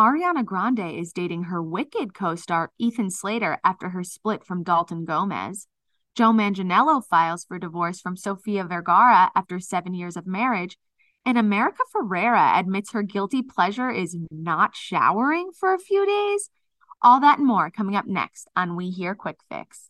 Ariana Grande is dating her Wicked co star Ethan Slater after her split from Dalton Gomez. Joe Manganiello files for divorce from Sofia Vergara after seven years of marriage. And America Ferrera admits her guilty pleasure is not showering for a few days. All that and more coming up next on We Hear Quick Fix.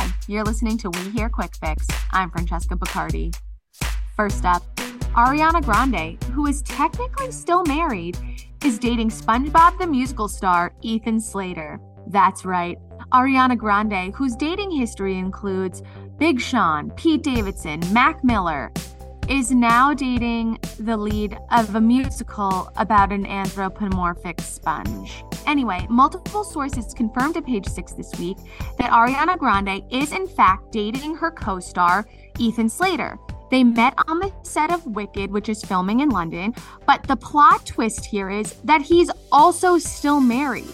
Hi, you're listening to We Hear Quick Fix. I'm Francesca Bacardi. First up, Ariana Grande, who is technically still married, is dating SpongeBob the musical star Ethan Slater. That's right, Ariana Grande, whose dating history includes Big Sean, Pete Davidson, Mac Miller, is now dating the lead of a musical about an anthropomorphic sponge. Anyway, multiple sources confirmed to page six this week that Ariana Grande is in fact dating her co star, Ethan Slater. They met on the set of Wicked, which is filming in London, but the plot twist here is that he's also still married.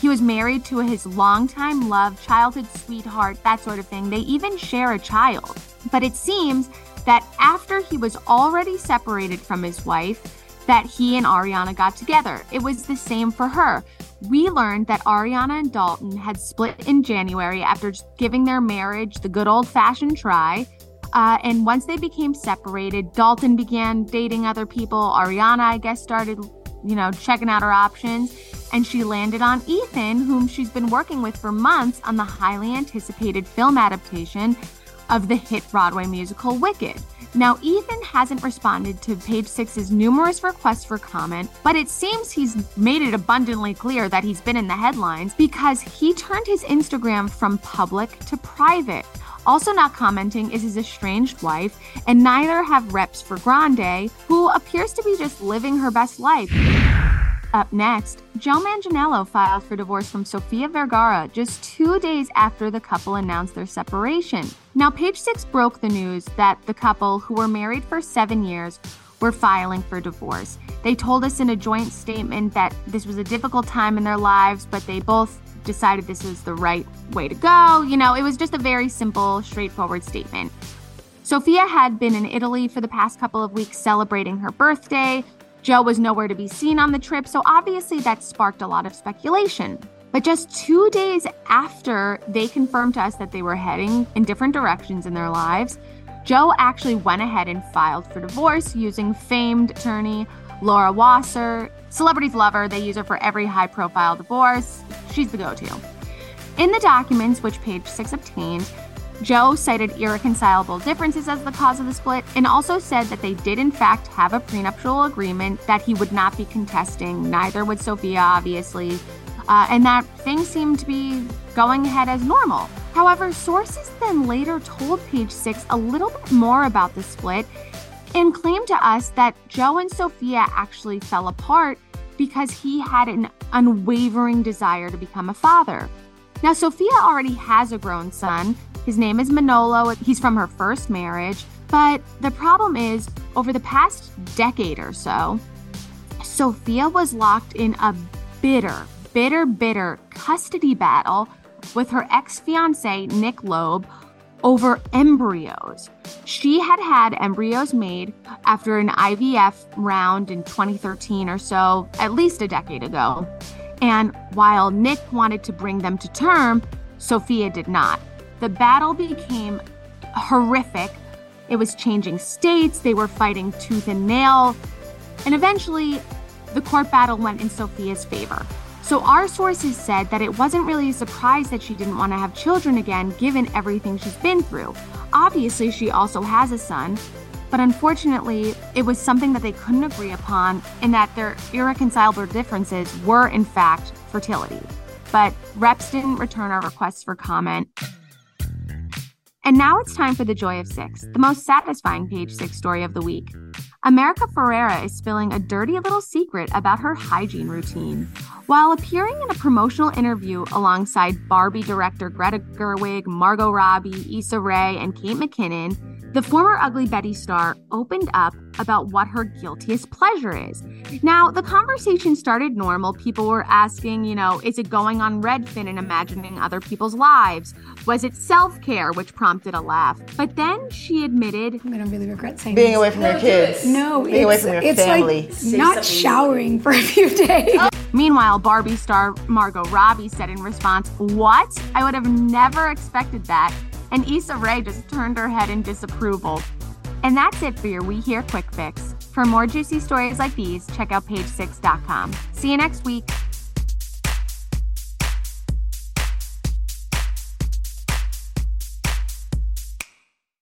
He was married to his longtime love, childhood sweetheart, that sort of thing. They even share a child. But it seems that after he was already separated from his wife, that he and Ariana got together. It was the same for her. We learned that Ariana and Dalton had split in January after giving their marriage the good old fashioned try. Uh, and once they became separated, Dalton began dating other people. Ariana, I guess, started, you know, checking out her options. And she landed on Ethan, whom she's been working with for months on the highly anticipated film adaptation of the hit Broadway musical Wicked. Now, Ethan hasn't responded to page six's numerous requests for comment, but it seems he's made it abundantly clear that he's been in the headlines because he turned his Instagram from public to private. Also, not commenting is his estranged wife, and neither have reps for Grande, who appears to be just living her best life. Up next, Joe Manganiello filed for divorce from Sofia Vergara just two days after the couple announced their separation. Now, Page Six broke the news that the couple, who were married for seven years, were filing for divorce. They told us in a joint statement that this was a difficult time in their lives, but they both decided this was the right way to go. You know, it was just a very simple, straightforward statement. Sofia had been in Italy for the past couple of weeks celebrating her birthday. Joe was nowhere to be seen on the trip, so obviously that sparked a lot of speculation. But just two days after they confirmed to us that they were heading in different directions in their lives, Joe actually went ahead and filed for divorce using famed attorney Laura Wasser. Celebrities love her, they use her for every high profile divorce. She's the go to. In the documents, which page six obtained, Joe cited irreconcilable differences as the cause of the split and also said that they did, in fact, have a prenuptial agreement that he would not be contesting, neither would Sofia, obviously, uh, and that things seemed to be going ahead as normal. However, sources then later told Page Six a little bit more about the split and claimed to us that Joe and Sofia actually fell apart because he had an unwavering desire to become a father. Now, Sofia already has a grown son, his name is Manolo. He's from her first marriage. But the problem is, over the past decade or so, Sofia was locked in a bitter, bitter, bitter custody battle with her ex fiance, Nick Loeb, over embryos. She had had embryos made after an IVF round in 2013 or so, at least a decade ago. And while Nick wanted to bring them to term, Sofia did not. The battle became horrific It was changing states, they were fighting tooth and nail. And eventually, the court battle went in Sofia's favor. So, our sources said that it wasn't really a surprise that she didn't want to have children again, given everything she's been through. Obviously, she also has a son, but unfortunately, it was something that they couldn't agree upon, and that their irreconcilable differences were, in fact, fertility. But reps didn't return our requests for comment. And now it's time for the Joy of Six, the most satisfying page six story of the week. America Ferrera is spilling a dirty little secret about her hygiene routine. While appearing in a promotional interview alongside Barbie director Greta Gerwig, Margot Robbie, Issa Rae, and Kate McKinnon, the former Ugly Betty star opened up about what her guiltiest pleasure is. Now, the conversation started normal. People were asking, you know, is it going on Redfin and imagining other people's lives? Was it self care, which prompted a laugh? But then she admitted, I'm gonna really regret saying being this. away from your kids. No, being it's, away from your it's family. like not showering for a few days. Meanwhile, Barbie star Margot Robbie said in response, What? I would have never expected that. And Issa Rae just turned her head in disapproval. And that's it for your We Hear Quick Fix. For more juicy stories like these, check out page6.com. See you next week.